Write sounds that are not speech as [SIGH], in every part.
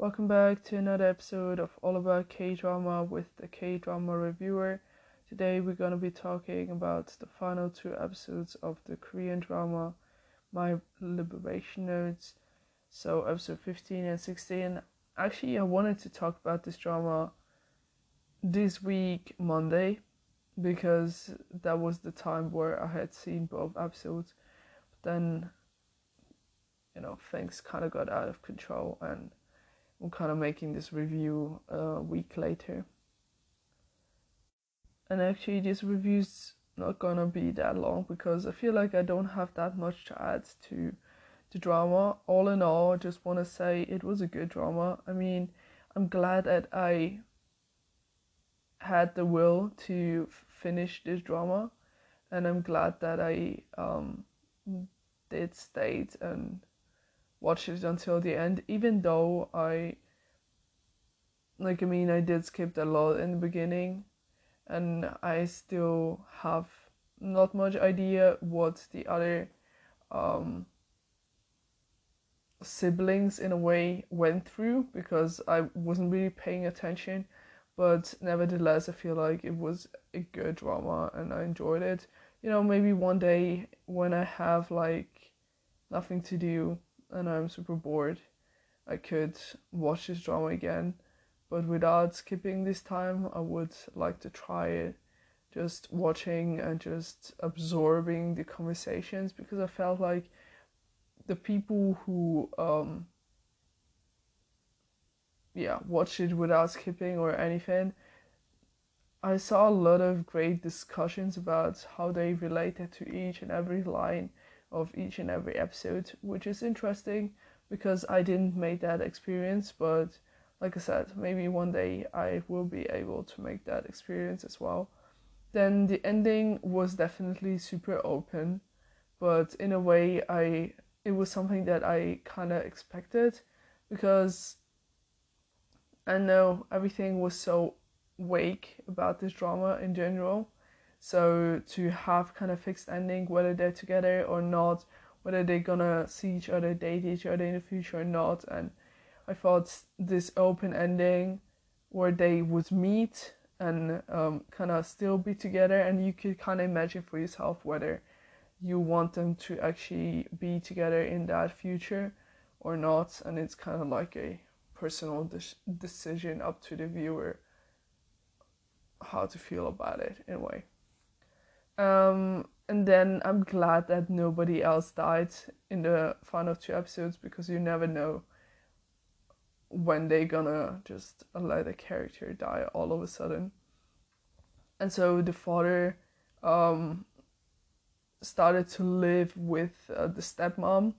Welcome back to another episode of All About K Drama with the K Drama Reviewer. Today we're going to be talking about the final two episodes of the Korean drama My Liberation Notes. So, episode 15 and 16. Actually, I wanted to talk about this drama this week, Monday, because that was the time where I had seen both episodes. But then, you know, things kind of got out of control and I'm kind of making this review a week later. And actually, this review's not gonna be that long because I feel like I don't have that much to add to the drama. All in all, I just want to say it was a good drama. I mean, I'm glad that I had the will to finish this drama, and I'm glad that I um, did stay and watch it until the end, even though I like I mean I did skip a lot in the beginning and I still have not much idea what the other um, siblings in a way went through because I wasn't really paying attention. But nevertheless I feel like it was a good drama and I enjoyed it. You know maybe one day when I have like nothing to do and I'm super bored, I could watch this drama again. But without skipping this time, I would like to try it just watching and just absorbing the conversations because I felt like the people who um yeah watch it without skipping or anything I saw a lot of great discussions about how they related to each and every line of each and every episode, which is interesting because I didn't make that experience, but like I said, maybe one day I will be able to make that experience as well. Then the ending was definitely super open, but in a way I it was something that I kind of expected because I know everything was so vague about this drama in general so to have kind of fixed ending, whether they're together or not, whether they're gonna see each other, date each other in the future or not, and I thought this open ending where they would meet and um, kind of still be together, and you could kind of imagine for yourself whether you want them to actually be together in that future or not, and it's kind of like a personal de- decision up to the viewer how to feel about it in a way. Um, and then I'm glad that nobody else died in the final two episodes because you never know when they're gonna just let a character die all of a sudden. And so the father um, started to live with uh, the stepmom,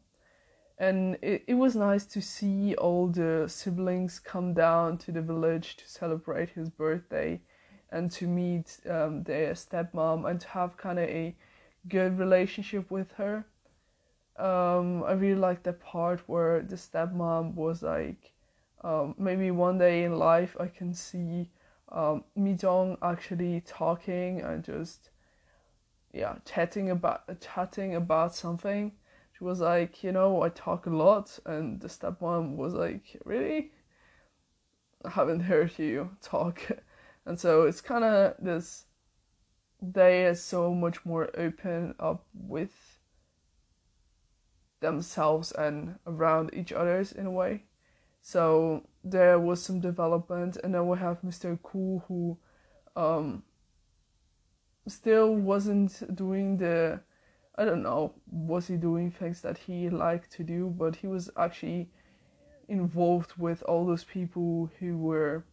and it, it was nice to see all the siblings come down to the village to celebrate his birthday and to meet um, their stepmom and to have kind of a good relationship with her. Um, I really like the part where the stepmom was like, um, maybe one day in life I can see um, Jong actually talking and just, yeah, chatting about chatting about something. She was like, you know, I talk a lot, and the stepmom was like, really? I haven't heard you talk [LAUGHS] and so it's kind of this they are so much more open up with themselves and around each others in a way. So there was some development and then we have mr cool who um still wasn't doing the i don't know was he doing things that he liked to do but he was actually involved with all those people who were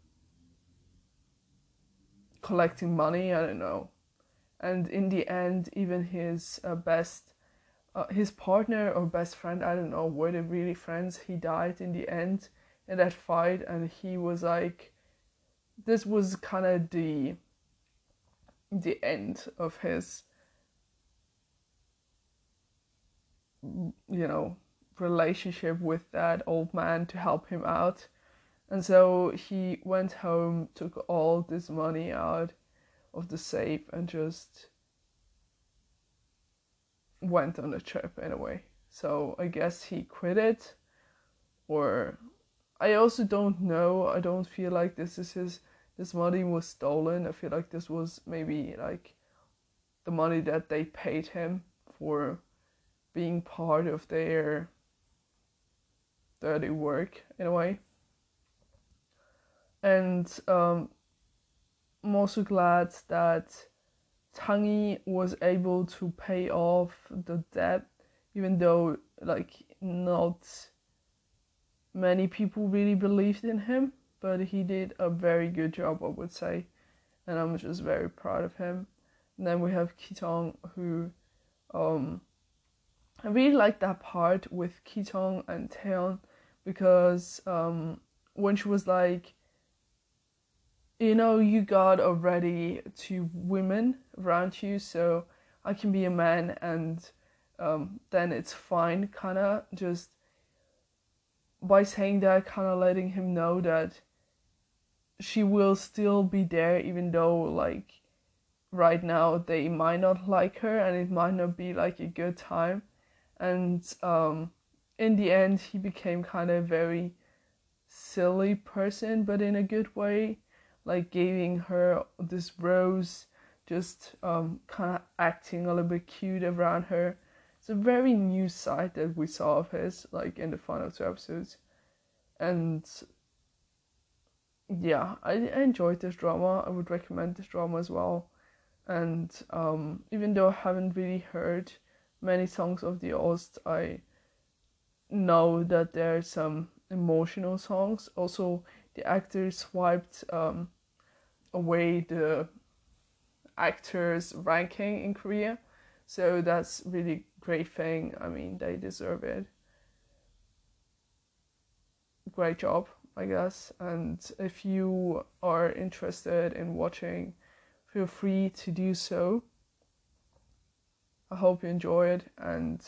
collecting money. I don't know. And in the end, even his uh, best, uh, his partner or best friend, I don't know, were they really friends? He died in the end in that fight, and he was like, this was kind of the the end of his you know relationship with that old man to help him out and so he went home, took all this money out of the safe, and just went on a trip in a way. So I guess he quit it, or I also don't know. I don't feel like this is his. This money was stolen. I feel like this was maybe like the money that they paid him for being part of their dirty work in a way. And um, I'm also glad that Chang-hee was able to pay off the debt, even though like not many people really believed in him, but he did a very good job, I would say, and I'm just very proud of him. And then we have Ki-jeong, who um, I really like that part with Ki-jeong and Tae-hoon because um, when she was like, you know, you got already two women around you, so I can be a man, and um, then it's fine, kind of just by saying that, kind of letting him know that she will still be there, even though, like, right now they might not like her and it might not be like a good time. And um, in the end, he became kind of very silly person, but in a good way, like giving her this rose, just um, kind of acting a little bit cute around her it's a very new side that we saw of his, like in the final two episodes. And yeah, I, I enjoyed this drama. I would recommend this drama as well. And um, even though I haven't really heard many songs of the Ost, I know that there are some emotional songs. Also, the actors swiped um, away the actors' ranking in Korea, so that's really great thing. I mean, they deserve it. Great job, I guess. And if you are interested in watching, feel free to do so. I hope you enjoy it and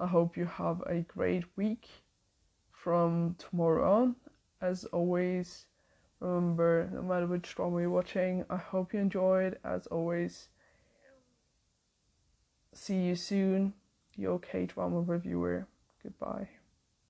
I hope you have a great week from tomorrow on. As always, remember no matter which drama you're watching, I hope you enjoyed. As always, See you soon, your K drama reviewer. Goodbye.